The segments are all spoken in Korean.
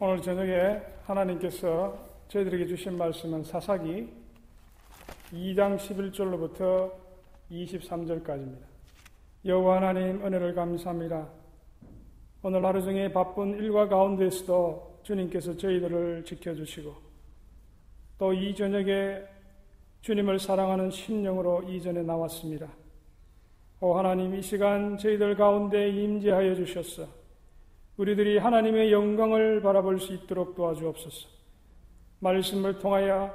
오늘 저녁에 하나님께서 저희들에게 주신 말씀은 사사기 2장 11절로부터 23절까지입니다. 여호와 하나님 은혜를 감사합니다. 오늘 하루 종일 바쁜 일과 가운데서도 주님께서 저희들을 지켜주시고 또 이 저녁에 주님을 사랑하는 심령으로 이전에 나왔습니다. 오 하나님 이 시간 저희들 가운데 임재하여 주셨어. 우리들이 하나님의 영광을 바라볼 수 있도록 도와주옵소서. 말씀을 통하여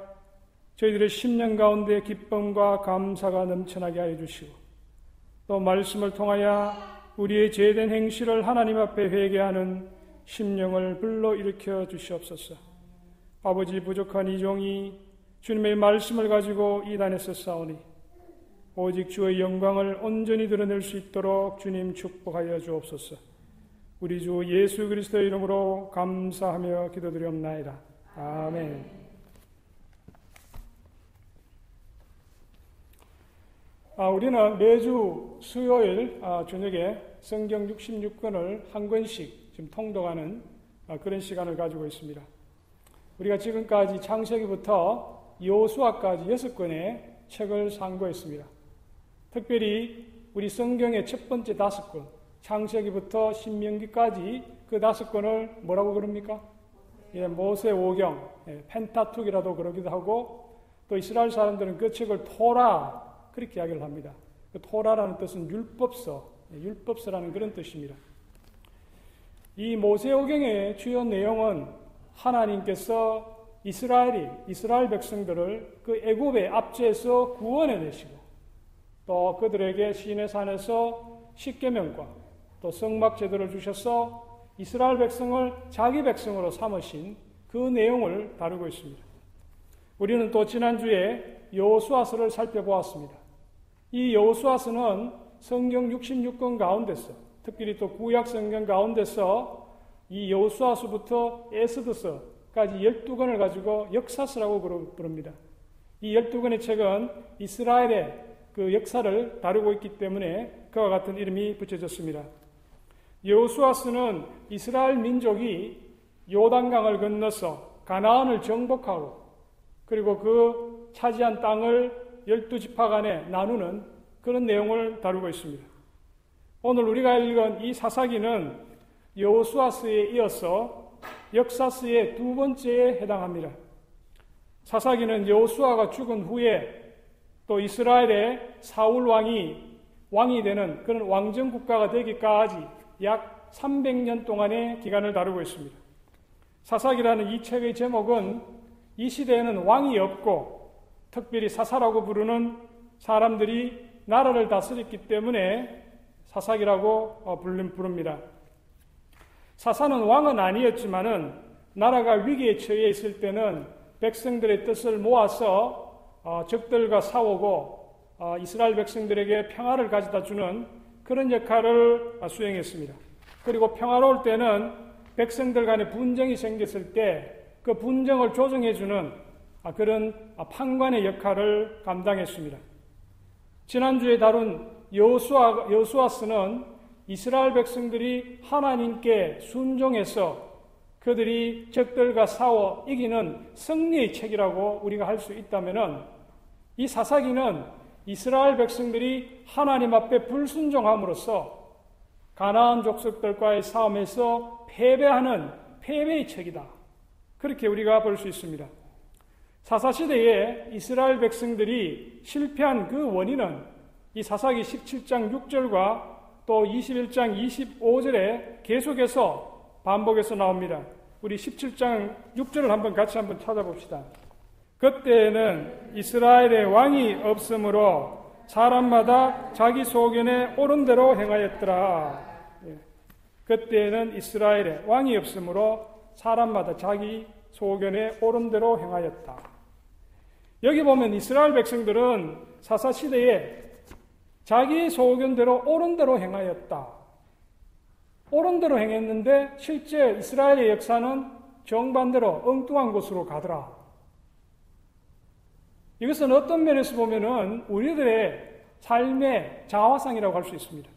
저희들의 심령 가운데 기쁨과 감사가 넘쳐나게 하여 주시고 또 말씀을 통하여 우리의 죄된 행실을 하나님 앞에 회개하는 심령을 불러일으켜 주시옵소서. 아버지 부족한 이 종이 주님의 말씀을 가지고 이 단에서 싸우니 오직 주의 영광을 온전히 드러낼 수 있도록 주님 축복하여 주옵소서. 우리 주 예수 그리스도의 이름으로 감사하며 기도드리옵나이다. 아멘. 아, 우리는 매주 수요일 아, 저녁에 성경 66권을 한 권씩 지금 통독하는 아, 그런 시간을 가지고 있습니다. 우리가 지금까지 창세기부터 여수아까지 여섯 권의 책을 상고했습니다. 특별히 우리 성경의 첫 번째 다섯 권, 창세기부터 신명기까지 그 다섯 권을 뭐라고 그럽니까? 예, 모세 오경, 예, 펜타툭이라도 그러기도 하고 또 이스라엘 사람들은 그 책을 토라 그렇게 이야기를 합니다. 그 토라라는 뜻은 율법서, 예, 율법서라는 그런 뜻입니다. 이 모세 오경의 주요 내용은 하나님께서 이스라엘이 이스라엘 백성들을 그 애굽의 압제에서 구원해 내시고 또 그들에게 시내 산에서 십계명과 또 성막 제도를 주셔서 이스라엘 백성을 자기 백성으로 삼으신 그 내용을 다루고 있습니다. 우리는 또 지난주에 여호수아서를 살펴보았습니다. 이 여호수아서는 성경 66권 가운데서 특별히 또 구약 성경 가운데서 이 여호수아서부터 에스더서까지 12권을 가지고 역사서라고 부릅니다. 이 12권의 책은 이스라엘의 그 역사를 다루고 있기 때문에 그와 같은 이름이 붙여졌습니다. 여호수아스는 이스라엘 민족이 요단강을 건너서 가나안을 정복하고 그리고 그 차지한 땅을 열두 지파 간에 나누는 그런 내용을 다루고 있습니다. 오늘 우리가 읽은 이 사사기는 여호수아스에 이어서 역사스의 두 번째에 해당합니다. 사사기는 여호수아가 죽은 후에 또 이스라엘의 사울 왕이 왕이 되는 그런 왕정 국가가 되기까지 약 300년 동안의 기간을 다루고 있습니다. 사사기라는 이 책의 제목은 이 시대에는 왕이 없고 특별히 사사라고 부르는 사람들이 나라를 다스렸기 때문에 사사기라고 어, 부릅니다. 사사는 왕은 아니었지만은 나라가 위기에 처해 있을 때는 백성들의 뜻을 모아서 어, 적들과 싸우고 어, 이스라엘 백성들에게 평화를 가져다 주는 그런 역할을 수행했습니다. 그리고 평화로울 때는 백성들 간에 분쟁이 생겼을 때 그 분쟁을 조정해주는 아, 그런 판관의 역할을 감당했습니다. 지난주에 다룬 여수아, 여수아스는 이스라엘 백성들이 하나님께 순종해서 그들이 적들과 싸워 이기는 승리의 책이라고 우리가 할 수 있다면 이 사사기는 이스라엘 백성들이 하나님 앞에 불순종함으로써 가나안 족속들과의 싸움에서 패배하는 패배의 책이다. 그렇게 우리가 볼 수 있습니다. 사사시대에 이스라엘 백성들이 실패한 그 원인은 이 사사기 17장 6절과 또 21장 25절에 계속해서 반복해서 나옵니다. 우리 17장 6절을 한번 같이 한번 찾아봅시다. 그때에는 이스라엘의 왕이 없으므로 사람마다 자기 소견에 옳은 대로 행하였더라. 예. 그때에는 이스라엘의 왕이 없으므로 사람마다 자기 소견에 옳은 대로 행하였다. 여기 보면 이스라엘 백성들은 사사 시대에 자기 소견대로 옳은 대로 행하였다. 옳은 대로 행했는데 실제 이스라엘의 역사는 정반대로 엉뚱한 곳으로 가더라. 이것은 어떤 면에서 보면은 우리들의 삶의 자화상이라고 할 수 있습니다.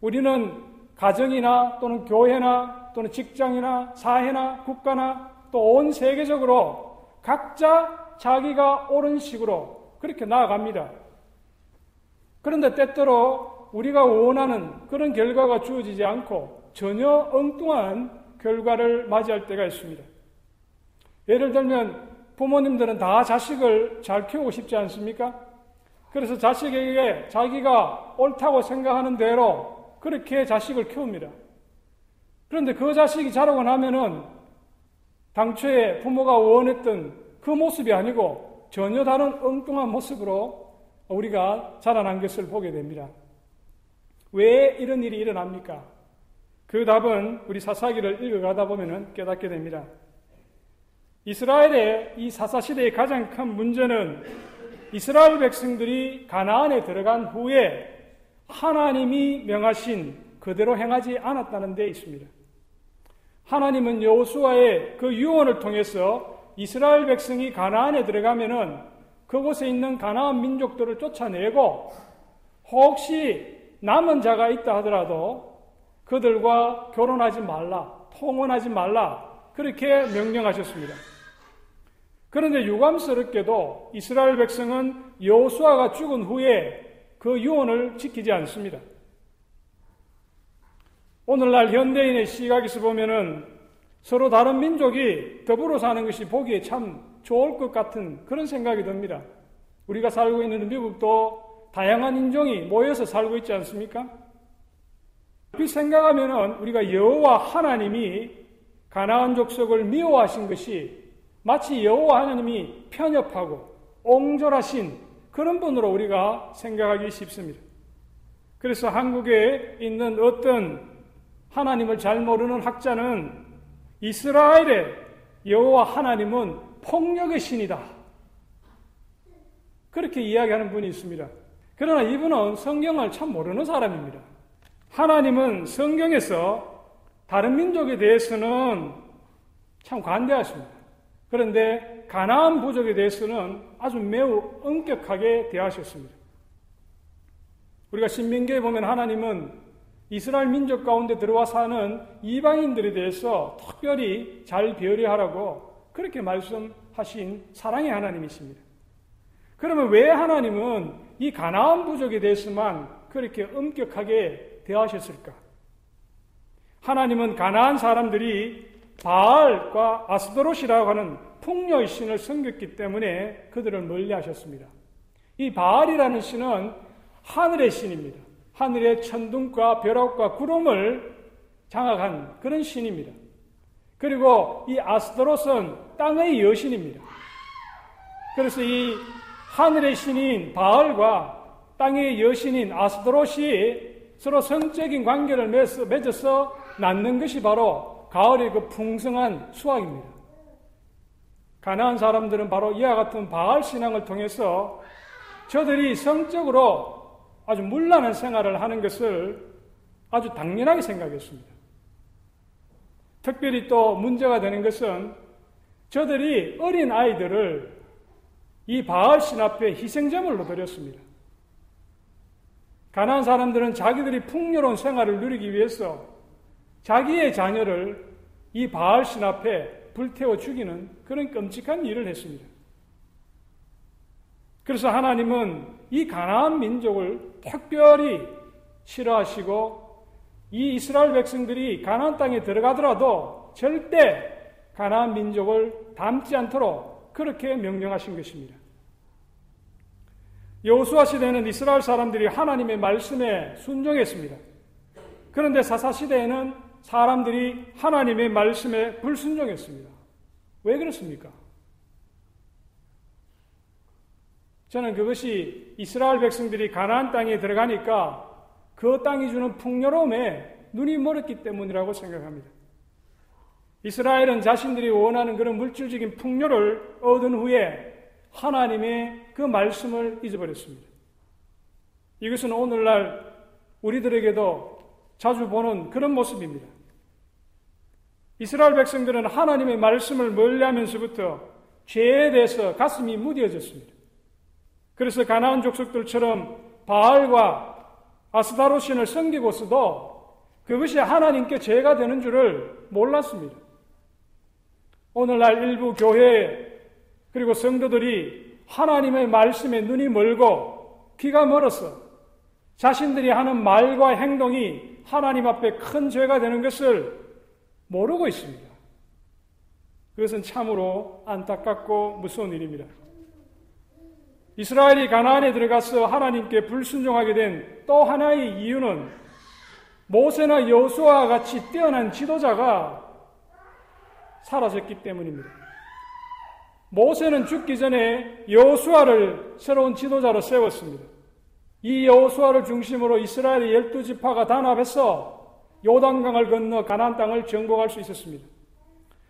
우리는 가정이나 또는 교회나 또는 직장이나 사회나 국가나 또 온 세계적으로 각자 자기가 옳은 식으로 그렇게 나아갑니다. 그런데 때때로 우리가 원하는 그런 결과가 주어지지 않고 전혀 엉뚱한 결과를 맞이할 때가 있습니다. 예를 들면 부모님들은 다 자식을 잘 키우고 싶지 않습니까? 그래서 자식에게 자기가 옳다고 생각하는 대로 그렇게 자식을 키웁니다. 그런데 그 자식이 자라고 나면은 당초에 부모가 원했던 그 모습이 아니고 전혀 다른 엉뚱한 모습으로 우리가 자라난 것을 보게 됩니다. 왜 이런 일이 일어납니까? 그 답은 우리 사사기를 읽어가다 보면 깨닫게 됩니다. 이스라엘의 이 사사시대의 가장 큰 문제는 이스라엘 백성들이 가나안에 들어간 후에 하나님이 명하신 그대로 행하지 않았다는 데 있습니다. 하나님은 여호수아의 그 유언을 통해서 이스라엘 백성이 가나안에 들어가면은 그곳에 있는 가나안 민족들을 쫓아내고 혹시 남은 자가 있다 하더라도 그들과 결혼하지 말라, 통혼하지 말라, 그렇게 명령하셨습니다. 그런데 유감스럽게도 이스라엘 백성은 여호수아가 죽은 후에 그 유언을 지키지 않습니다. 오늘날 현대인의 시각에서 보면은 서로 다른 민족이 더불어 사는 것이 보기에 참 좋을 것 같은 그런 생각이 듭니다. 우리가 살고 있는 미국도 다양한 인종이 모여서 살고 있지 않습니까? 그 생각하면은 우리가 여호와 하나님이 가나안 족속을 미워하신 것이 마치 여호와 하나님이 편협하고 옹졸하신 그런 분으로 우리가 생각하기 쉽습니다. 그래서 한국에 있는 어떤 하나님을 잘 모르는 학자는 이스라엘의 여호와 하나님은 폭력의 신이다. 그렇게 이야기하는 분이 있습니다. 그러나 이분은 성경을 참 모르는 사람입니다. 하나님은 성경에서 다른 민족에 대해서는 참 관대하십니다. 그런데 가나안 부족에 대해서는 아주 매우 엄격하게 대하셨습니다. 우리가 신명기에 보면 하나님은 이스라엘 민족 가운데 들어와 사는 이방인들에 대해서 특별히 잘 배려하라고 그렇게 말씀하신 사랑의 하나님이십니다. 그러면 왜 하나님은 이 가나안 부족에 대해서만 그렇게 엄격하게 대하셨을까? 하나님은 가나안 사람들이 바알과 아스도롯이라고 하는 풍요의 신을 섬겼기 때문에 그들을 멀리 하셨습니다. 이 바알이라는 신은 하늘의 신입니다. 하늘의 천둥과 벼락과 구름을 장악한 그런 신입니다. 그리고 이 아스도롯은 땅의 여신입니다. 그래서 이 하늘의 신인 바알과 땅의 여신인 아스도롯이 서로 성적인 관계를 맺어서 낳는 것이 바로 가을의 그 풍성한 수확입니다. 가나안 사람들은 바로 이와 같은 바알 신앙을 통해서 저들이 성적으로 아주 물란한 생활을 하는 것을 아주 당연하게 생각했습니다. 특별히 또 문제가 되는 것은 저들이 어린 아이들을 이 바알 신 앞에 희생제물로 드렸습니다. 가난한 사람들은 자기들이 풍요로운 생활을 누리기 위해서 자기의 자녀를 이 바알 신 앞에 불태워 죽이는 그런 끔찍한 일을 했습니다. 그래서 하나님은 이 가나안 민족을 특별히 싫어하시고 이 이스라엘 백성들이 가나안 땅에 들어가더라도 절대 가나안 민족을 담지 않도록 그렇게 명령하신 것입니다. 여호수아 시대에는 이스라엘 사람들이 하나님의 말씀에 순종했습니다. 그런데 사사 시대에는 사람들이 하나님의 말씀에 불순종했습니다. 왜 그렇습니까? 저는 그것이 이스라엘 백성들이 가나안 땅에 들어가니까 그 땅이 주는 풍요로움에 눈이 멀었기 때문이라고 생각합니다. 이스라엘은 자신들이 원하는 그런 물질적인 풍요를 얻은 후에 하나님의 그 말씀을 잊어버렸습니다. 이것은 오늘날 우리들에게도 자주 보는 그런 모습입니다. 이스라엘 백성들은 하나님의 말씀을 멀리하면서부터 죄에 대해서 가슴이 무뎌졌습니다. 그래서 가나안 족속들처럼 바알과 아스다로 신을 섬기고서도 그것이 하나님께 죄가 되는 줄을 몰랐습니다. 오늘날 일부 교회 그리고 성도들이 하나님의 말씀에 눈이 멀고 귀가 멀어서 자신들이 하는 말과 행동이 하나님 앞에 큰 죄가 되는 것을 모르고 있습니다. 그것은 참으로 안타깝고 무서운 일입니다. 이스라엘이 가나안에 들어가서 하나님께 불순종하게 된 또 하나의 이유는 모세나 여수와 같이 뛰어난 지도자가 사라졌기 때문입니다. 모세는 죽기 전에 여수아를 새로운 지도자로 세웠습니다. 이 여호수아를 중심으로 이스라엘의 열두 지파가 단합해서 요단강을 건너 가나안 땅을 정복할 수 있었습니다.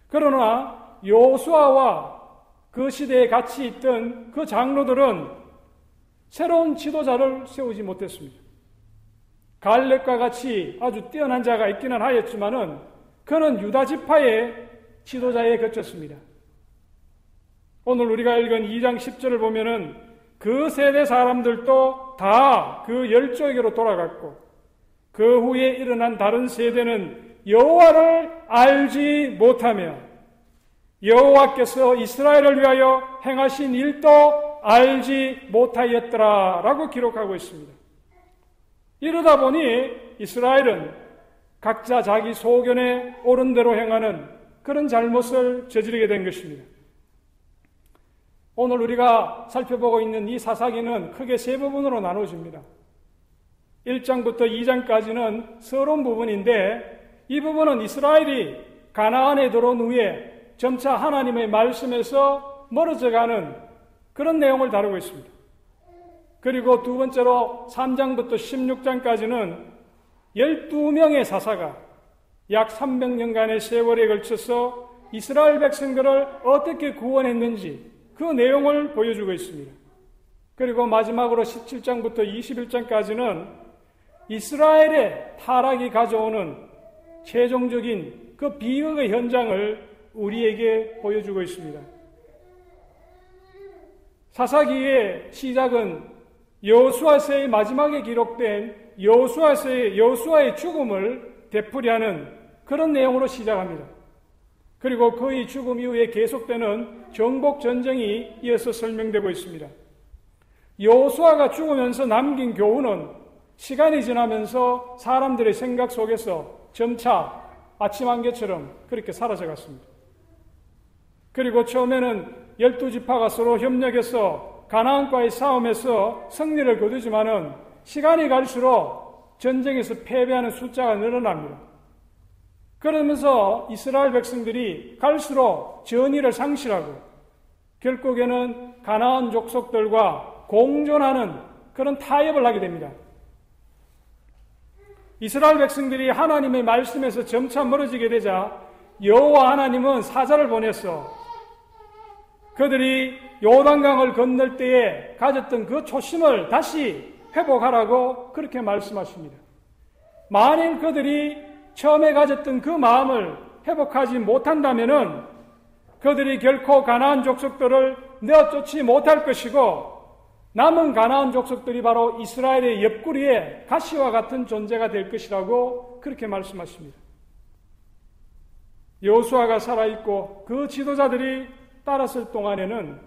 그러나 여호수아와 그 시대에 같이 있던 그 장로들은 새로운 지도자를 세우지 못했습니다. 갈렙과 같이 아주 뛰어난 자가 있기는 하였지만은 그는 유다 지파의 지도자에 그쳤습니다. 오늘 우리가 읽은 2장 10절을 보면은 그 세대 사람들도 다 그 열조에게로 돌아갔고 그 후에 일어난 다른 세대는 여호와를 알지 못하며 여호와께서 이스라엘을 위하여 행하신 일도 알지 못하였더라라고 기록하고 있습니다. 이러다 보니 이스라엘은 각자 자기 소견에 옳은 대로 행하는 그런 잘못을 저지르게 된 것입니다. 오늘 우리가 살펴보고 있는 이 사사기는 크게 세 부분으로 나눠집니다. 1장부터 2장까지는 서론 부분인데 이 부분은 이스라엘이 가나안에 들어온 후에 점차 하나님의 말씀에서 멀어져가는 그런 내용을 다루고 있습니다. 그리고 두 번째로 3장부터 16장까지는 12명의 사사가 약 300년간의 세월에 걸쳐서 이스라엘 백성들을 어떻게 구원했는지 그 내용을 보여주고 있습니다. 그리고 마지막으로 17장부터 21장까지는 이스라엘의 타락이 가져오는 최종적인 그 비극의 현장을 우리에게 보여주고 있습니다. 사사기의 시작은 여수아서의 마지막에 기록된 여수아서의 여수아의 죽음을 되풀이하는 그런 내용으로 시작합니다. 그리고 그의 죽음 이후에 계속되는 정복 전쟁이 이어서 설명되고 있습니다. 여호수아가 죽으면서 남긴 교훈은 시간이 지나면서 사람들의 생각 속에서 점차 아침 안개처럼 그렇게 사라져 갔습니다. 그리고 처음에는 열두 지파가 서로 협력해서 가나안과의 싸움에서 승리를 거두지만은 시간이 갈수록 전쟁에서 패배하는 숫자가 늘어납니다. 그러면서 이스라엘 백성들이 갈수록 전의를 상실하고 결국에는 가나안 족속들과 공존하는 그런 타협을 하게 됩니다. 이스라엘 백성들이 하나님의 말씀에서 점차 멀어지게 되자 여호와 하나님은 사자를 보내서 그들이 요단강을 건널 때에 가졌던 그 초심을 다시 회복하라고 그렇게 말씀하십니다. 만일 그들이 처음에 가졌던 그 마음을 회복하지 못한다면은 그들이 결코 가나안 족속들을 내어쫓지 못할 것이고 남은 가나안 족속들이 바로 이스라엘의 옆구리에 가시와 같은 존재가 될 것이라고 그렇게 말씀하십니다. 여수아가 살아있고 그 지도자들이 따랐을 동안에는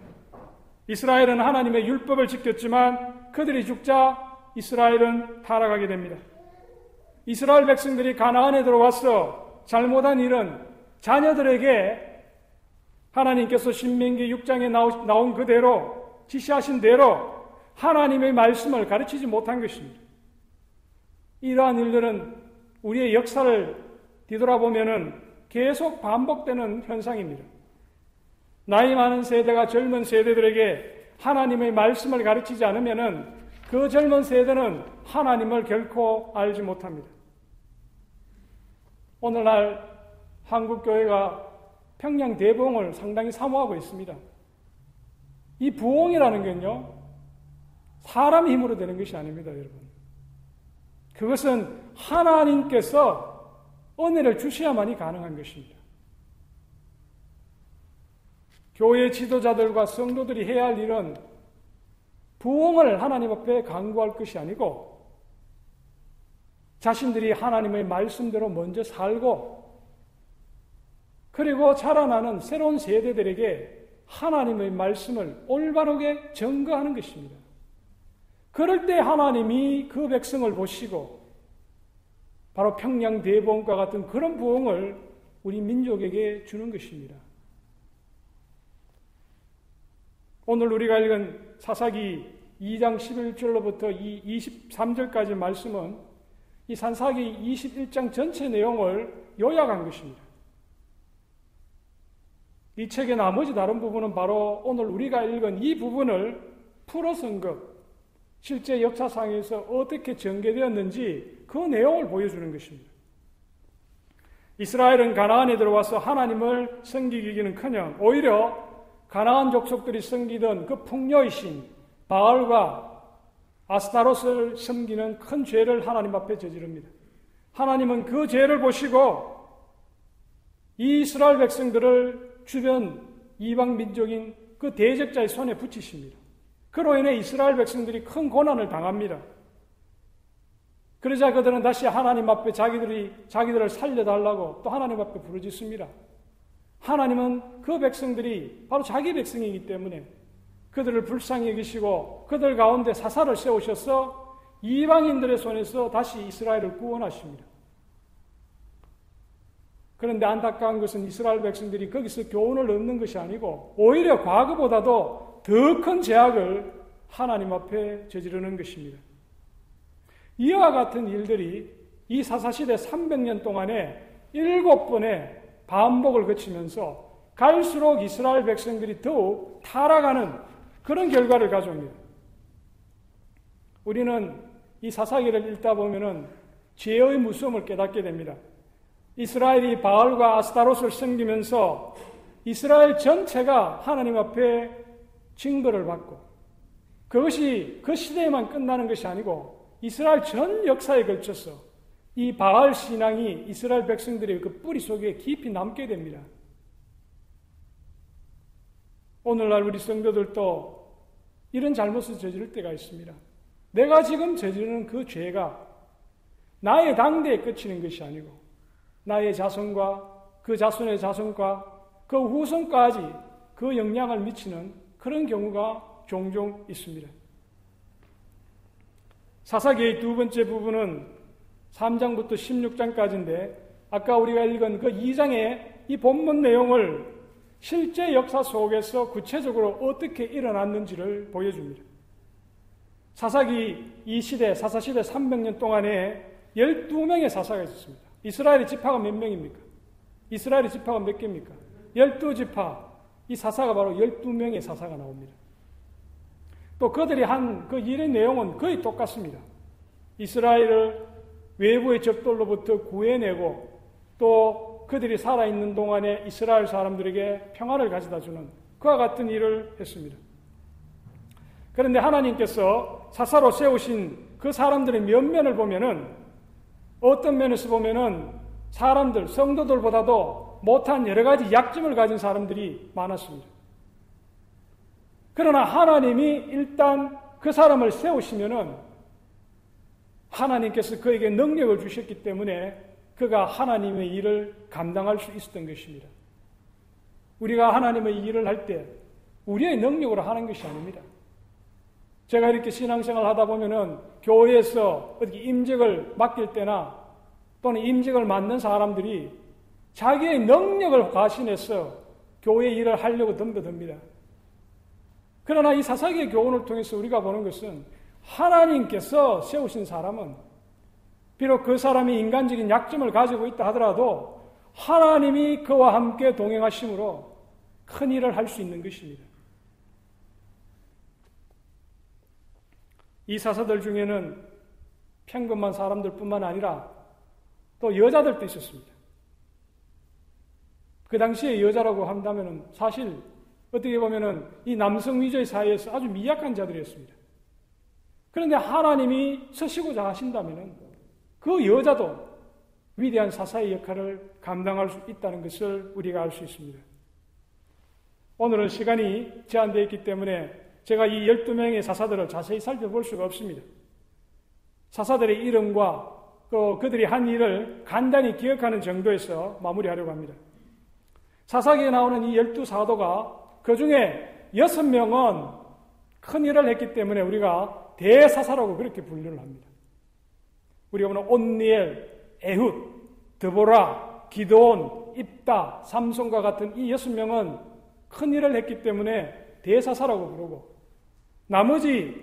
이스라엘은 하나님의 율법을 지켰지만 그들이 죽자 이스라엘은 타락하게 됩니다. 이스라엘 백성들이 가나안에 들어와서 잘못한 일은 자녀들에게 하나님께서 신명기 6장에 나온 그대로 지시하신 대로 하나님의 말씀을 가르치지 못한 것입니다. 이러한 일들은 우리의 역사를 뒤돌아보면 계속 반복되는 현상입니다. 나이 많은 세대가 젊은 세대들에게 하나님의 말씀을 가르치지 않으면 그 젊은 세대는 하나님을 결코 알지 못합니다. 오늘날 한국 교회가 평양 대부흥을 상당히 사모하고 있습니다. 이 부흥이라는 건요, 사람 힘으로 되는 것이 아닙니다, 여러분. 그것은 하나님께서 은혜를 주셔야만이 가능한 것입니다. 교회 지도자들과 성도들이 해야 할 일은 부흥을 하나님 앞에 강구할 것이 아니고 자신들이 하나님의 말씀대로 먼저 살고 그리고 자라나는 새로운 세대들에게 하나님의 말씀을 올바르게 증거하는 것입니다. 그럴 때 하나님이 그 백성을 보시고 바로 평양 대보험과 같은 그런 부흥을 우리 민족에게 주는 것입니다. 오늘 우리가 읽은 사사기 2장 11절로부터 23절까지 말씀은 이 산사기 21장 전체 내용을 요약한 것입니다. 이 책의 나머지 다른 부분은 바로 오늘 우리가 읽은 이 부분을 풀어쓴 것, 실제 역사상에서 어떻게 전개되었는지 그 내용을 보여주는 것입니다. 이스라엘은 가나안에 들어와서 하나님을 섬기기는 커녕 오히려 가나안 족속들이 섬기던 그 풍요의 신 바알과 아스타롯을 섬기는 큰 죄를 하나님 앞에 저지릅니다. 하나님은 그 죄를 보시고 이 이스라엘 백성들을 주변 이방 민족인 그 대적자의 손에 붙이십니다. 그로 인해 이스라엘 백성들이 큰 고난을 당합니다. 그러자 그들은 다시 하나님 앞에 자기들이 자기들을 살려달라고 또 하나님 앞에 부르짖습니다. 하나님은 그 백성들이 바로 자기 백성이기 때문에 그들을 불쌍히 여기시고 그들 가운데 사사를 세우셔서 이방인들의 손에서 다시 이스라엘을 구원하십니다. 그런데 안타까운 것은 이스라엘 백성들이 거기서 교훈을 얻는 것이 아니고 오히려 과거보다도 더 큰 제약을 하나님 앞에 저지르는 것입니다. 이와 같은 일들이 이 사사시대 300년 동안에 일곱 번의 반복을 거치면서 갈수록 이스라엘 백성들이 더욱 타락하는 그런 결과를 가져옵니다. 우리는 이 사사기를 읽다 보면은 죄의 무서움을 깨닫게 됩니다. 이스라엘이 바알과 아스타롯을 섬기면서 이스라엘 전체가 하나님 앞에 징벌을 받고 그것이 그 시대에만 끝나는 것이 아니고 이스라엘 전 역사에 걸쳐서 이 바알 신앙이 이스라엘 백성들의 그 뿌리 속에 깊이 남게 됩니다. 오늘날 우리 성도들도 이런 잘못을 저지를 때가 있습니다. 내가 지금 저지르는 그 죄가 나의 당대에 끝이는 것이 아니고 나의 자손과 그 자손의 자손과 그 후손까지 그 영향을 미치는 그런 경우가 종종 있습니다. 사사기의 두 번째 부분은 3장부터 16장까지인데 아까 우리가 읽은 그 2장의 이 본문 내용을 실제 역사 속에서 구체적으로 어떻게 일어났는지를 보여줍니다. 사사기 이 시대, 사사시대 300년 동안에 12명의 사사가 있었습니다. 이스라엘의 지파가 몇 명입니까? 이스라엘의 지파가 몇 개입니까? 12지파. 이 사사가 바로 12명의 사사가 나옵니다. 또 그들이 한 그 일의 내용은 거의 똑같습니다. 이스라엘을 외부의 적들로부터 구해내고 또 그들이 살아있는 동안에 이스라엘 사람들에게 평화를 가져다 주는 그와 같은 일을 했습니다. 그런데 하나님께서 사사로 세우신 그 사람들의 면면을 보면은 어떤 면에서 보면은 사람들, 성도들보다도 못한 여러 가지 약점을 가진 사람들이 많았습니다. 그러나 하나님이 일단 그 사람을 세우시면은 하나님께서 그에게 능력을 주셨기 때문에 그가 하나님의 일을 감당할 수 있었던 것입니다. 우리가 하나님의 일을 할 때 우리의 능력으로 하는 것이 아닙니다. 제가 이렇게 신앙생활 하다 보면은 교회에서 어떻게 임직을 맡길 때나 또는 임직을 맡는 사람들이 자기의 능력을 과신해서 교회 일을 하려고 덤벼듭니다. 그러나 이 사사기의 교훈을 통해서 우리가 보는 것은 하나님께서 세우신 사람은 비록 그 사람이 인간적인 약점을 가지고 있다 하더라도 하나님이 그와 함께 동행하심으로 큰 일을 할 수 있는 것입니다. 이 사사들 중에는 평범한 사람들 뿐만 아니라 또 여자들도 있었습니다. 그 당시에 여자라고 한다면 사실 어떻게 보면은 이 남성 위주의 사회에서 아주 미약한 자들이었습니다. 그런데 하나님이 서시고자 하신다면 그 여자도 위대한 사사의 역할을 감당할 수 있다는 것을 우리가 알 수 있습니다. 오늘은 시간이 제한되어 있기 때문에 제가 이 12명의 사사들을 자세히 살펴볼 수가 없습니다. 사사들의 이름과 그 그들이 한 일을 간단히 기억하는 정도에서 마무리하려고 합니다. 사사기에 나오는 이 열두 사도가 그 중에 여섯 명은 큰 일을 했기 때문에 우리가 대사사라고 그렇게 분류를 합니다. 우리가 보는 온니엘, 에훗, 드보라, 기도온, 입다, 삼손과 같은 이 여섯 명은 큰 일을 했기 때문에 대사사라고 부르고 나머지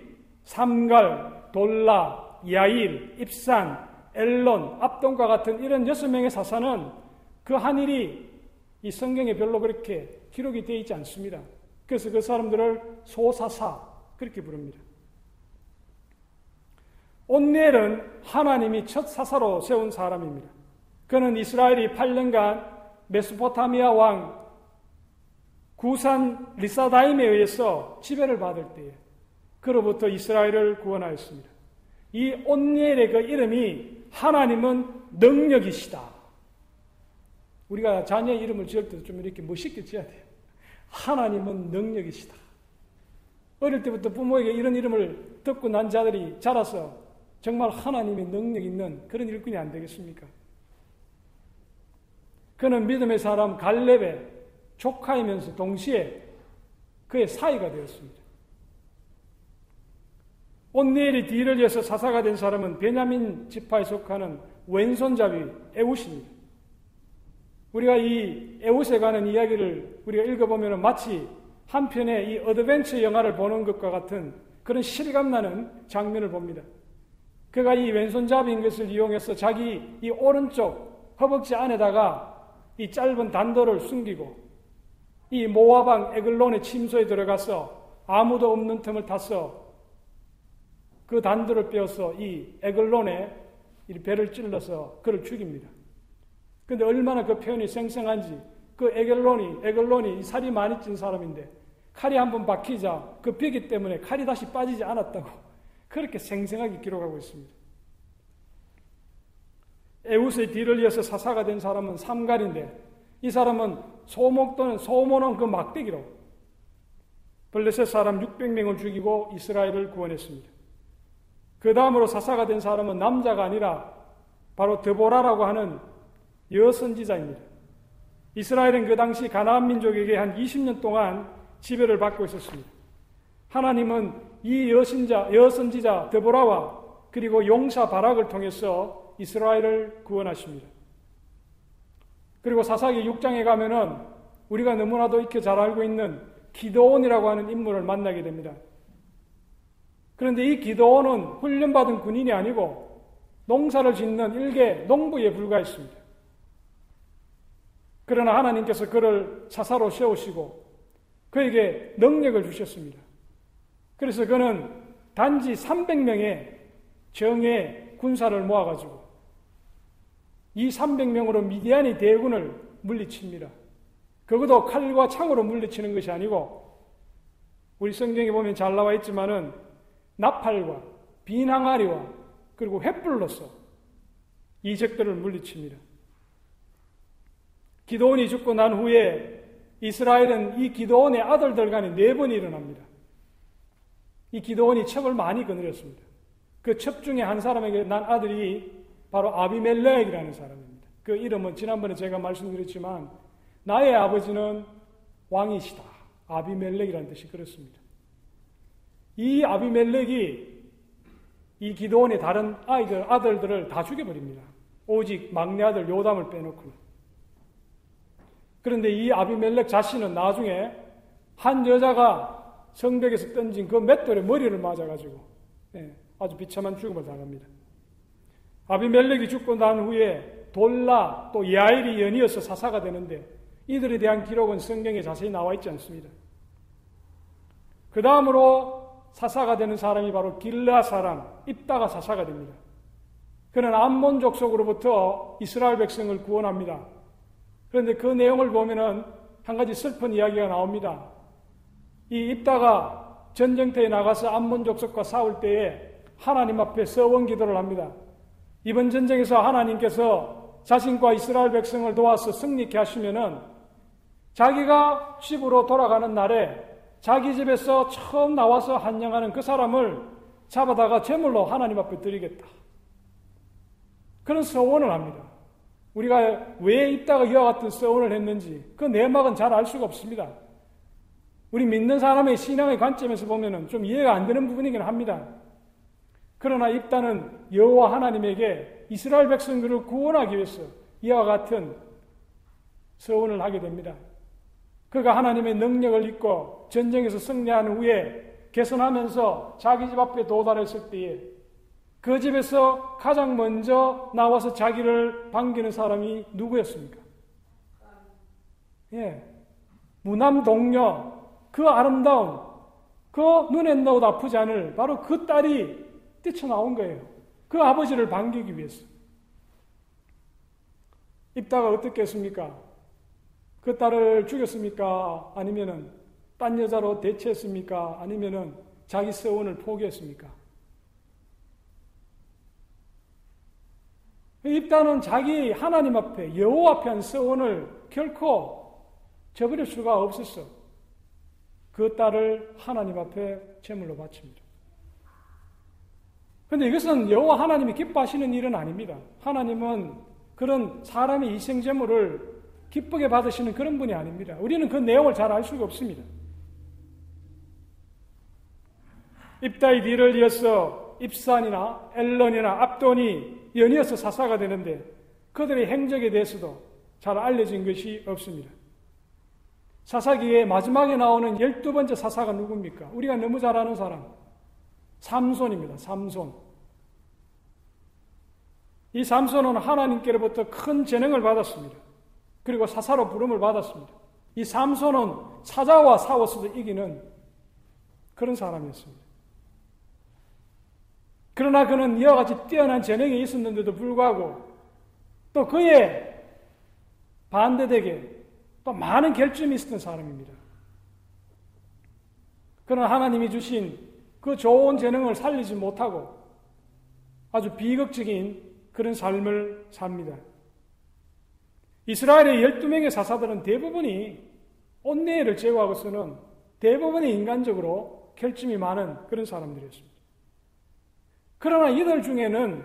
삼갈, 돌라, 야일, 입산, 엘론, 압동과 같은 이런 여섯 명의 사사는 그 한 일이 이 성경에 별로 그렇게 기록이 되어 있지 않습니다. 그래서 그 사람들을 소사사 그렇게 부릅니다. 온넬은 하나님이 첫 사사로 세운 사람입니다. 그는 이스라엘이 8년간 메소포타미아 왕 구산 리사다임에 의해서 지배를 받을 때에 그로부터 이스라엘을 구원하였습니다. 이 온니엘의 그 이름이 하나님은 능력이시다. 우리가 자녀 이름을 지을 때도 좀 이렇게 멋있게 지어야 돼요. 하나님은 능력이시다. 어릴 때부터 부모에게 이런 이름을 듣고 난 자들이 자라서 정말 하나님의 능력 있는 그런 일꾼이 안 되겠습니까? 그는 믿음의 사람 갈렙의 조카이면서 동시에 그의 사이가 되었습니다. 온니엘이 뒤를 이어서 사사가 된 사람은 베냐민 지파에 속하는 왼손잡이 에웃입니다. 우리가 이 에훗에 관한 이야기를 우리가 읽어보면 마치 한 편의 이 adventure 영화를 보는 것과 같은 그런 실감나는 장면을 봅니다. 그가 이 왼손잡이인 것을 이용해서 자기 이 오른쪽 허벅지 안에다가 이 짧은 단도를 숨기고 이 모압 왕 에글론의 침소에 들어가서 아무도 없는 틈을 타서 그 단도를 빼어서 이 에글론에 배를 찔러서 그를 죽입니다. 근데 얼마나 그 표현이 생생한지 그 에글론이 에글론이 살이 많이 찐 사람인데 칼이 한번 박히자 그 뼈기 때문에 칼이 다시 빠지지 않았다고 그렇게 생생하게 기록하고 있습니다. 에우스의 뒤를 이어서 사사가 된 사람은 삼갈인데 이 사람은 소목 또는 소모는 그 막대기로 블레셋 사람 600명을 죽이고 이스라엘을 구원했습니다. 그 다음으로 사사가 된 사람은 남자가 아니라 바로 드보라라고 하는 여선지자입니다. 이스라엘은 그 당시 가나안 민족에게 한 20년 동안 지배를 받고 있었습니다. 하나님은 이 여신자, 여선지자 드보라와 그리고 용사 바락을 통해서 이스라엘을 구원하십니다. 그리고 사사기 6장에 가면은 우리가 너무나도 익혀 잘 알고 있는 기도원이라고 하는 인물을 만나게 됩니다. 그런데 이 기도원은 훈련받은 군인이 아니고 농사를 짓는 일개 농부에 불과했습니다. 그러나 하나님께서 그를 사사로 세우시고 그에게 능력을 주셨습니다. 그래서 그는 단지 300명의 정예 군사를 모아가지고 이 300명으로 미디안이 대군을 물리칩니다. 그것도 칼과 창으로 물리치는 것이 아니고 우리 성경에 보면 잘 나와 있지만은 나팔과 비낭아리와 그리고 횃불로서 이적들을 물리칩니다. 기도원이 죽고 난 후에 이스라엘은 이 기도원의 아들들 간에 네 번이 일어납니다. 이 기도원이 첩을 많이 거느렸습니다. 그 첩 중에 한 사람에게 난 아들이 바로 아비멜렉이라는 사람입니다. 그 이름은 지난번에 제가 말씀드렸지만 나의 아버지는 왕이시다. 아비멜렉이라는 뜻이 그렇습니다. 이 아비멜렉이 이 기도원의 다른 아이들, 아들들을 다 죽여버립니다. 오직 막내 아들 요담을 빼놓고는. 그런데 이 아비멜렉 자신은 나중에 한 여자가 성벽에서 던진 그 맷돌에 머리를 맞아가지고 예, 아주 비참한 죽음을 당합니다. 아비멜렉이 죽고 난 후에 돌라 또 야일이 연이어서 사사가 되는데 이들에 대한 기록은 성경에 자세히 나와 있지 않습니다. 그 다음으로 사사가 되는 사람이 바로 길라 사람, 입다가 사사가 됩니다. 그는 암몬 족속으로부터 이스라엘 백성을 구원합니다. 그런데 그 내용을 보면은 한 가지 슬픈 이야기가 나옵니다. 이 입다가 전쟁터에 나가서 암몬 족속과 싸울 때에 하나님 앞에 서원 기도를 합니다. 이번 전쟁에서 하나님께서 자신과 이스라엘 백성을 도와서 승리케 하시면은 자기가 집으로 돌아가는 날에 자기 집에서 처음 나와서 한영하는 그 사람을 잡아다가 제물로 하나님 앞에 드리겠다. 그런 서원을 합니다. 우리가 왜 입다가 이와 같은 서원을 했는지 그 내막은 잘 알 수가 없습니다. 우리 믿는 사람의 신앙의 관점에서 보면 좀 이해가 안 되는 부분이긴 합니다. 그러나 입다는 여호와 하나님에게 이스라엘 백성들을 구원하기 위해서 이와 같은 서원을 하게 됩니다. 그가 하나님의 능력을 입고 전쟁에서 승리한 후에 개선하면서 자기 집 앞에 도달했을 때에 그 집에서 가장 먼저 나와서 자기를 반기는 사람이 누구였습니까? 예. 무남 동녀, 그 아름다움, 그 눈에 넣어도 아프지 않을 바로 그 딸이 뛰쳐나온 거예요. 그 아버지를 반기기 위해서. 입다가 어떻게 했습니까? 그 딸을 죽였습니까? 아니면은 딴 여자로 대체했습니까? 아니면은 자기 서원을 포기했습니까? 입다는 자기 하나님 앞에 여호와 앞에 한 서원을 결코 저버릴 수가 없었어. 그 딸을 하나님 앞에 제물로 바칩니다. 그런데 이것은 여호와 하나님이 기뻐하시는 일은 아닙니다. 하나님은 그런 사람의 희생 제물을 기쁘게 받으시는 그런 분이 아닙니다. 우리는 그 내용을 잘 알 수가 없습니다. 입다의 뒤를 이어서 입산이나 엘런이나 압돈이 연이어서 사사가 되는데 그들의 행적에 대해서도 잘 알려진 것이 없습니다. 사사기의 마지막에 나오는 열두 번째 사사가 누굽니까? 우리가 너무 잘 아는 사람. 삼손입니다. 삼손. 이 삼손은 하나님께로부터 큰 재능을 받았습니다. 그리고 사사로 부름을 받았습니다. 이 삼손은 사자와 싸워서도 이기는 그런 사람이었습니다. 그러나 그는 이와 같이 뛰어난 재능이 있었는데도 불구하고 또 그의 반대되게 또 많은 결점이 있었던 사람입니다. 그러나 하나님이 주신 그 좋은 재능을 살리지 못하고 아주 비극적인 그런 삶을 삽니다. 이스라엘의 12명의 사사들은 대부분이 온내를 제거하고서는 대부분이 인간적으로 결점이 많은 그런 사람들이었습니다. 그러나 이들 중에는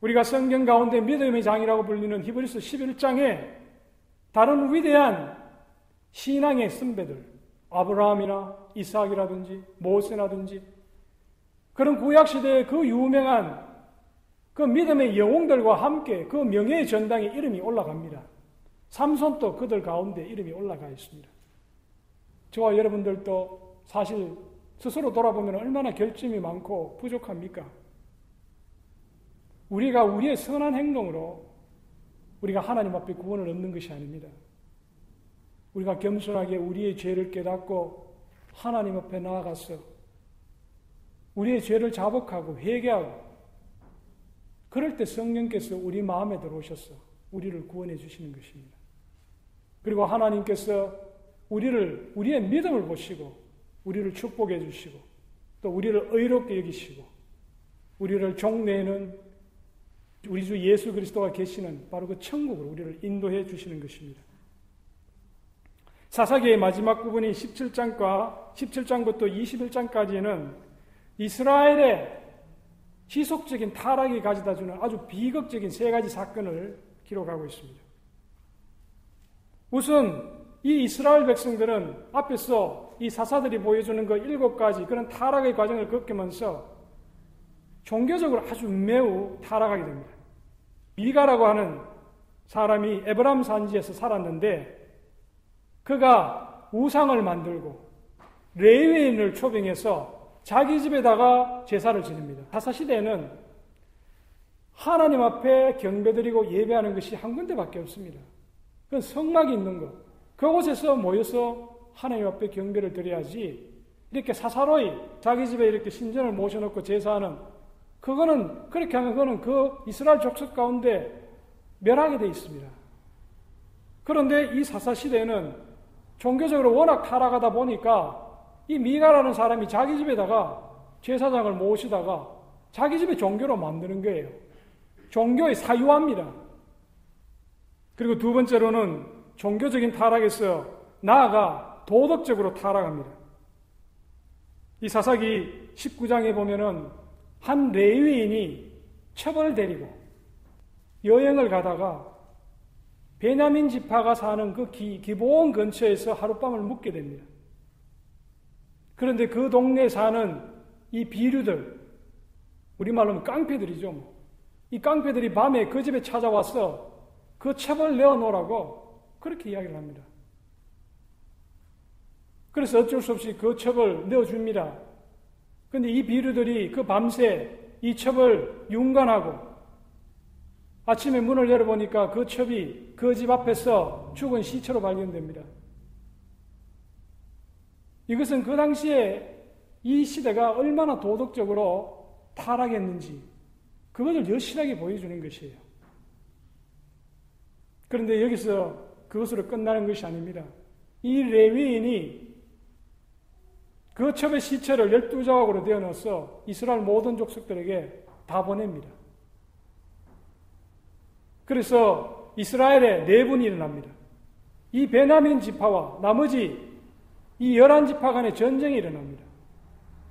우리가 성경 가운데 믿음의 장이라고 불리는 히브리서 11장에 다른 위대한 신앙의 선배들, 아브라함이나 이삭이라든지 모세라든지 그런 구약 시대의 그 유명한 그 믿음의 영웅들과 함께 그 명예의 전당에 이름이 올라갑니다. 삼손도 그들 가운데 이름이 올라가 있습니다. 저와 여러분들도 사실 스스로 돌아보면 얼마나 결점이 많고 부족합니까? 우리가 우리의 선한 행동으로 우리가 하나님 앞에 구원을 얻는 것이 아닙니다. 우리가 겸손하게 우리의 죄를 깨닫고 하나님 앞에 나아가서 우리의 죄를 자복하고 회개하고 그럴 때 성령께서 우리 마음에 들어오셔서 우리를 구원해 주시는 것입니다. 그리고 하나님께서 우리를 우리의 믿음을 보시고 우리를 축복해 주시고 또 우리를 의롭게 여기시고 우리를 종내는 우리 주 예수 그리스도가 계시는 바로 그 천국으로 우리를 인도해 주시는 것입니다. 사사기의 마지막 부분이 17장과 17장부터 21장까지는 이스라엘의 지속적인 타락이 가져다 주는 아주 비극적인 세 가지 사건을 기록하고 있습니다. 우선 이 이스라엘 백성들은 앞에서 이 사사들이 보여주는 그 일곱 가지 그런 타락의 과정을 겪으면서 종교적으로 아주 매우 타락하게 됩니다. 미가라고 하는 사람이 에브람 산지에서 살았는데 그가 우상을 만들고 레위인을 초빙해서 자기 집에다가 제사를 지냅니다. 사사 시대에는 하나님 앞에 경배드리고 예배하는 것이 한 군데밖에 없습니다. 그건 성막이 있는 것. 그곳에서 모여서 하나님 앞에 경배를 드려야지 이렇게 사사로이 자기 집에 이렇게 신전을 모셔놓고 제사하는 그거는 그렇게 하면 그거는 그 이스라엘 족속 가운데 멸하게 돼 있습니다. 그런데 이 사사 시대에는 종교적으로 워낙 타락하다 보니까 이 미가라는 사람이 자기 집에다가 제사장을 모시다가 자기 집에 종교로 만드는 거예요. 종교의 사유화입니다. 그리고 두 번째로는 종교적인 타락에서 나아가 도덕적으로 타락합니다. 이 사사기 19장에 보면은 한 레위인이 첩을 데리고 여행을 가다가 베냐민 지파가 사는 그 기, 기본 근처에서 하룻밤을 묵게 됩니다. 그런데 그 동네에 사는 이 비류들, 우리말로 하면 깡패들이죠. 뭐. 이 깡패들이 밤에 그 집에 찾아와서 그 첩을 내어놓으라고 그렇게 이야기를 합니다. 그래서 어쩔 수 없이 그 첩을 내어줍니다. 근데 이 비류들이 그 밤새 이 첩을 윤관하고 아침에 문을 열어보니까 그 첩이 그 집 앞에서 죽은 시체로 발견됩니다. 이것은 그 당시에 이 시대가 얼마나 도덕적으로 타락했는지 그것을 여실하게 보여주는 것이에요. 그런데 여기서 그것으로 끝나는 것이 아닙니다. 이 레위인이 그 첩의 시체를 12조각으로 되어 넣어서 이스라엘 모든 족속들에게 다 보냅니다. 그래서 이스라엘에 내분이 네 일어납니다. 이 베나민 지파와 나머지 이 열한 지파 간의 전쟁이 일어납니다.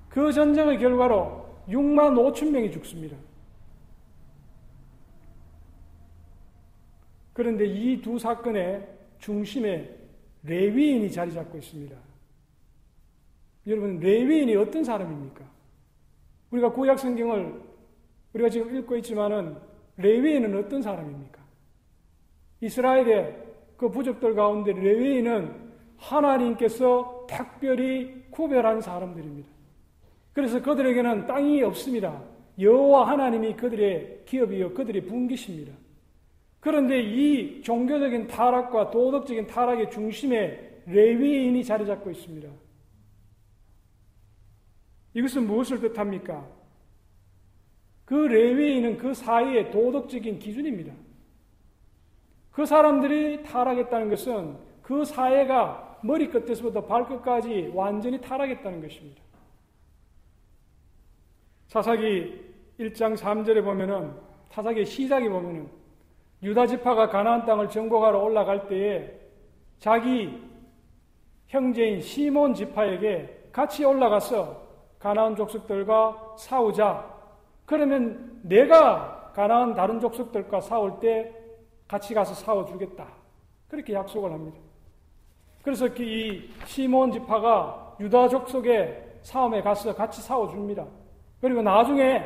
그 전쟁의 결과로 6만 5천 명이 죽습니다. 그런데 이 두 사건의 중심에 레위인이 자리 잡고 있습니다. 여러분, 레위인이 어떤 사람입니까? 우리가 구약 성경을 우리가 지금 읽고 있지만은 레위인은 어떤 사람입니까? 이스라엘의 그 부족들 가운데 레위인은 하나님께서 특별히 구별한 사람들입니다. 그래서 그들에게는 땅이 없습니다. 여호와 하나님이 그들의 기업이요 그들의 분기십니다. 그런데 이 종교적인 타락과 도덕적인 타락의 중심에 레위인이 자리 잡고 있습니다. 이것은 무엇을 뜻합니까? 그 레위인은 그 사이의 도덕적인 기준입니다. 그 사람들이 타락했다는 것은 그 사회가 머리끝에서부터 발끝까지 완전히 타락했다는 것입니다. 사사기 1장 3절에 보면은 사사기 시작에 보면은 유다 지파가 가나안 땅을 정복하러 올라갈 때에 자기 형제인 시몬 지파에게 같이 올라가서 가나안 족속들과 싸우자 그러면 내가 가나안 다른 족속들과 싸울 때 같이 가서 싸워 주겠다. 그렇게 약속을 합니다. 그래서 그이 시몬 지파가 유다 족속의 싸움에 가서 같이 싸워 줍니다. 그리고 나중에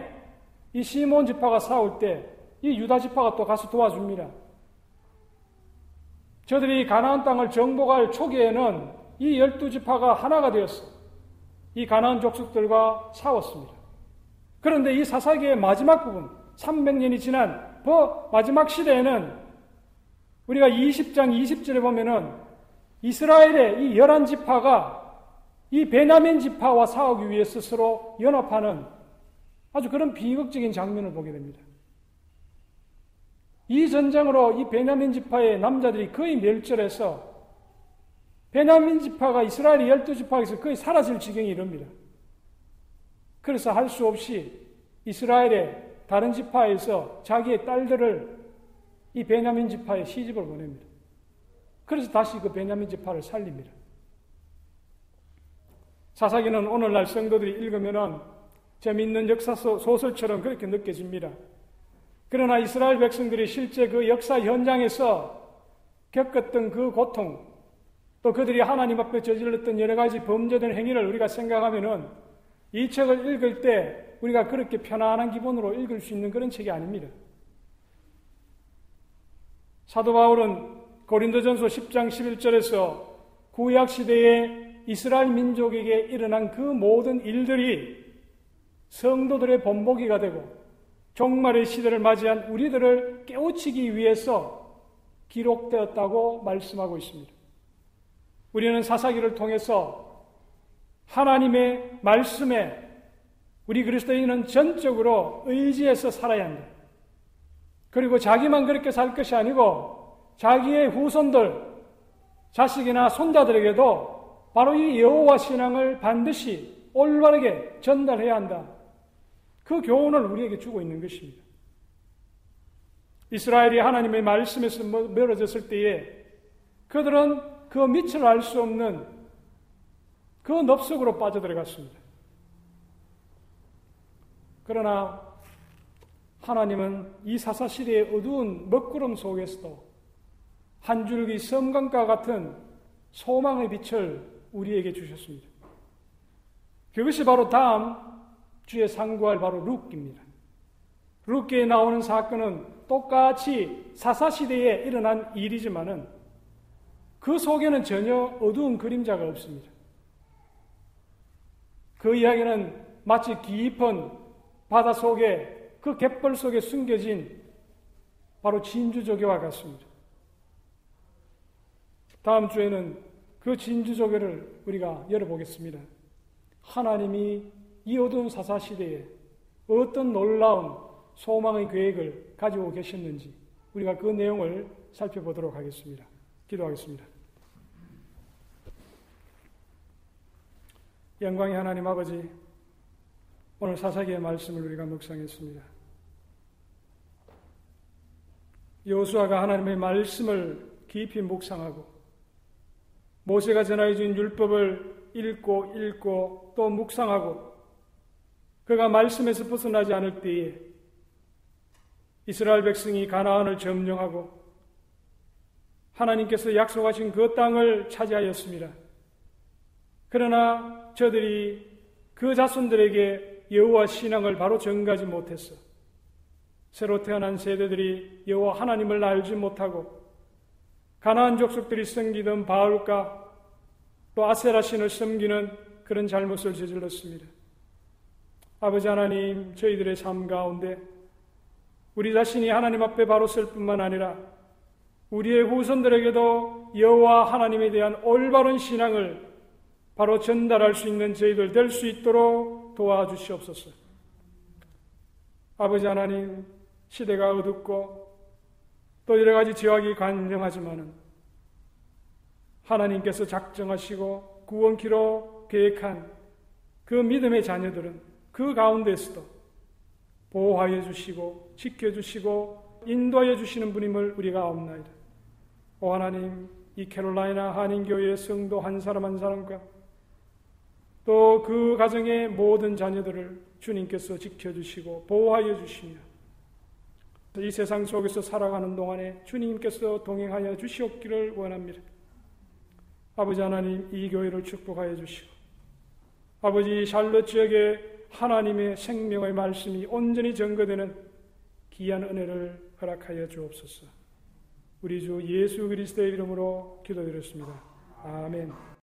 이 시몬 지파가 싸울 때 이 유다 지파가 또 가서 도와줍니다. 저들이 가나안 땅을 정복할 초기에는 이 열두 지파가 하나가 되었어. 이 가나안 족속들과 싸웠습니다. 그런데 이 사사기의 마지막 부분, 300년이 지난 그 마지막 시대에는 우리가 20장 20절에 보면은 이스라엘의 이 열한 지파가 이 베냐민 지파와 싸우기 위해 스스로 연합하는 아주 그런 비극적인 장면을 보게 됩니다. 이 전쟁으로 이 베냐민 지파의 남자들이 거의 멸절해서 베냐민 지파가 이스라엘의 열두 지파에서 거의 사라질 지경이 이릅니다. 그래서 할 수 없이 이스라엘의 다른 지파에서 자기의 딸들을 이 베냐민 지파에 시집을 보냅니다. 그래서 다시 그 베냐민 지파를 살립니다. 사사기는 오늘날 성도들이 읽으면은 재미있는 역사 소설처럼 그렇게 느껴집니다. 그러나 이스라엘 백성들이 실제 그 역사 현장에서 겪었던 그 고통, 또 그들이 하나님 앞에 저질렀던 여러 가지 범죄된 행위를 우리가 생각하면은 이 책을 읽을 때 우리가 그렇게 편안한 기분으로 읽을 수 있는 그런 책이 아닙니다. 사도 바울은 고린도전서 10장 11절에서 구약 시대에 이스라엘 민족에게 일어난 그 모든 일들이 성도들의 본보기가 되고 종말의 시대를 맞이한 우리들을 깨우치기 위해서 기록되었다고 말씀하고 있습니다. 우리는 사사기를 통해서 하나님의 말씀에 우리 그리스도인은 전적으로 의지해서 살아야 한다. 그리고 자기만 그렇게 살 것이 아니고 자기의 후손들, 자식이나 손자들에게도 바로 이 여호와 신앙을 반드시 올바르게 전달해야 한다. 그 교훈을 우리에게 주고 있는 것입니다. 이스라엘이 하나님의 말씀에서 멀어졌을 때에 그들은 그 밑을 알 수 없는 그 넙속으로 빠져들어갔습니다. 그러나 하나님은 이 사사시대의 어두운 먹구름 속에서도 한 줄기 섬광과 같은 소망의 빛을 우리에게 주셨습니다. 그것이 바로 다음 주에 상고할 바로 룻기입니다. 룻기에 나오는 사건은 똑같이 사사시대에 일어난 일이지만은 그 속에는 전혀 어두운 그림자가 없습니다. 그 이야기는 마치 깊은 바다 속에 그 갯벌 속에 숨겨진 바로 진주조개와 같습니다. 다음 주에는 그 진주조개를 우리가 열어보겠습니다. 하나님이 이 어두운 사사 시대에 어떤 놀라운 소망의 계획을 가지고 계셨는지 우리가 그 내용을 살펴보도록 하겠습니다. 기도하겠습니다. 영광의 하나님 아버지, 오늘 사사기의 말씀을 우리가 묵상했습니다. 여수아가 하나님의 말씀을 깊이 묵상하고 모세가 전하여 준 율법을 읽고 읽고 또 묵상하고 그가 말씀에서 벗어나지 않을 때에 이스라엘 백성이 가나안을 점령하고 하나님께서 약속하신 그 땅을 차지하였습니다. 그러나 저들이 그 자손들에게 여호와 신앙을 바로 전가지 못했어. 새로 태어난 세대들이 여호와 하나님을 알지 못하고 가나안 족속들이 섬기던 바울과 또 아세라 신을 섬기는 그런 잘못을 저질렀습니다. 아버지 하나님, 저희들의 삶 가운데 우리 자신이 하나님 앞에 바로 설 뿐만 아니라 우리의 후손들에게도 여호와 하나님에 대한 올바른 신앙을 바로 전달할 수 있는 저희들 될 수 있도록 도와주시옵소서. 아버지 하나님, 시대가 어둡고 또 여러 가지 지역이 관정하지만은 하나님께서 작정하시고 구원키로 계획한 그 믿음의 자녀들은 그 가운데서도 보호하여 주시고 지켜주시고 인도하여 주시는 분임을 우리가 아옵나이다. 오 하나님, 이 캐롤라이나 한인교회의 성도 한 사람 한 사람과 또 그 가정의 모든 자녀들을 주님께서 지켜주시고 보호하여 주시며 이 세상 속에서 살아가는 동안에 주님께서 동행하여 주시옵기를 원합니다. 아버지 하나님 이 교회를 축복하여 주시고 아버지 샬롯 지역에 하나님의 생명의 말씀이 온전히 전거되는 귀한 은혜를 허락하여 주옵소서. 우리 주 예수 그리스도의 이름으로 기도드렸습니다. 아멘.